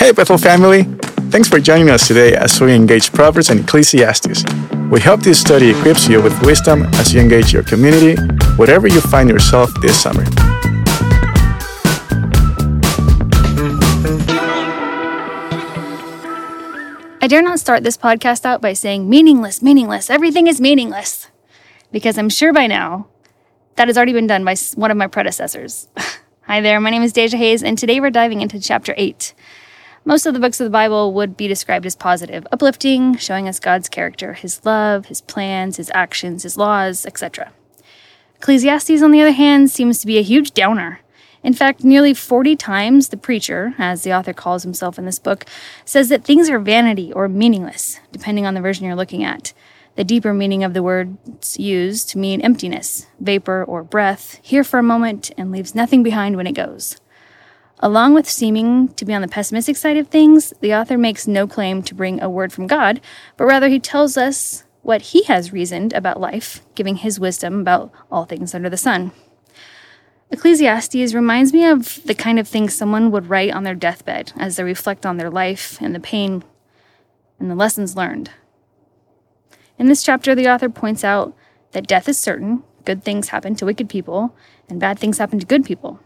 Hey, Bethel family! Thanks for joining us today as we engage Proverbs and Ecclesiastes. We hope this study equips you with wisdom as you engage your community, wherever you find yourself this summer. I dare not start this podcast out by saying meaningless, meaningless, everything is meaningless, because I'm sure by now that has already been done by one of my predecessors. Hi there, my name is Deja Hayes, and today we're diving into chapter 8. Most of the books of the Bible would be described as positive, uplifting, showing us God's character, his love, his plans, his actions, his laws, etc. Ecclesiastes, on the other hand, seems to be a huge downer. In fact, nearly 40 times the preacher, as the author calls himself in this book, says that things are vanity or meaningless, depending on the version you're looking at. The deeper meaning of the words used to mean emptiness, vapor, or breath, here for a moment and leaves nothing behind when it goes. Along with seeming to be on the pessimistic side of things, the author makes no claim to bring a word from God, but rather he tells us what he has reasoned about life, giving his wisdom about all things under the sun. Ecclesiastes reminds me of the kind of things someone would write on their deathbed as they reflect on their life and the pain and the lessons learned. In this chapter, the author points out that death is certain, good things happen to wicked people, and bad things happen to good people.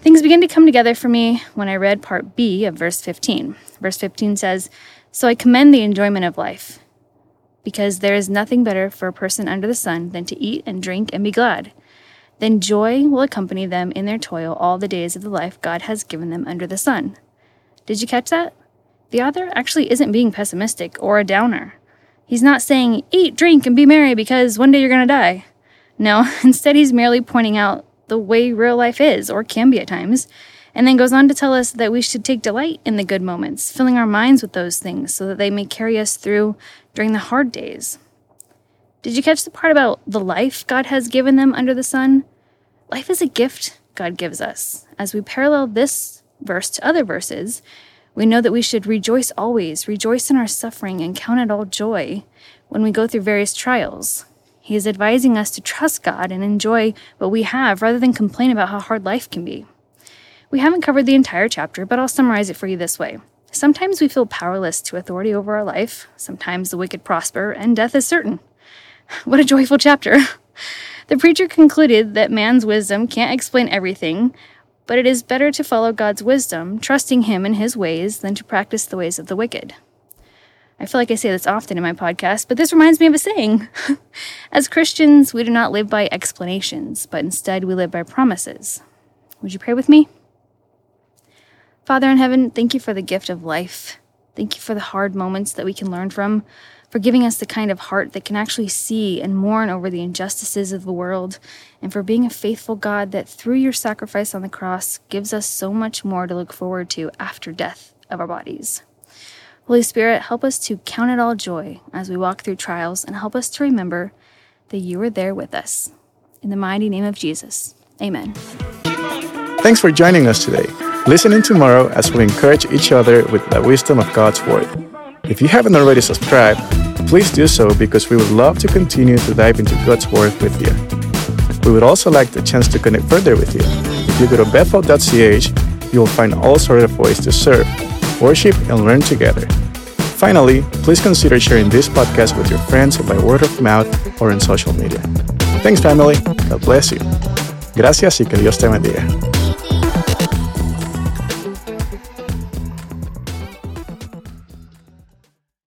Things begin to come together for me when I read part B of verse 15. Verse 15 says, So I commend the enjoyment of life, because there is nothing better for a person under the sun than to eat and drink and be glad then joy will accompany them in their toil all the days of the life God has given them under the sun. Did you catch that? The author actually isn't being pessimistic or a downer. He's not saying, eat, drink, and be merry because one day you're going to die. No, instead, he's merely pointing out the way real life is, or can be at times, and then goes on to tell us that we should take delight in the good moments, filling our minds with those things so that they may carry us through during the hard days. Did you catch the part about the life God has given them under the sun? Life is a gift God gives us. As we parallel this verse to other verses, we know that we should rejoice always, rejoice in our suffering, and count it all joy when we go through various trials. He is advising us to trust God and enjoy what we have rather than complain about how hard life can be. We haven't covered the entire chapter, but I'll summarize it for you this way. Sometimes we feel powerless to authority over our life, sometimes the wicked prosper, and death is certain. What a joyful chapter. The preacher concluded that man's wisdom can't explain everything, but it is better to follow God's wisdom, trusting Him in His ways, than to practice the ways of the wicked. I feel like I say this often in my podcast, but this reminds me of a saying. As Christians, we do not live by explanations, but instead we live by promises. Would you pray with me? Father in heaven, thank you for the gift of life. Thank you for the hard moments that we can learn from for giving us the kind of heart that can actually see and mourn over the injustices of the world, and for being a faithful God that through your sacrifice on the cross gives us so much more to look forward to after death of our bodies. Holy Spirit, help us to count it all joy as we walk through trials and help us to remember that you are there with us. In the mighty name of Jesus, amen. Thanks for joining us today. Listen in tomorrow as we encourage each other with the wisdom of God's Word. If you haven't already subscribed, please do so because we would love to continue to dive into God's Word with you. We would also like the chance to connect further with you. If you go to bethel.ch, you will find all sorts of ways to serve, worship, and learn together. Finally, please consider sharing this podcast with your friends by word of mouth or in social media. Thanks, family. God bless you. Gracias y que Dios te bendiga.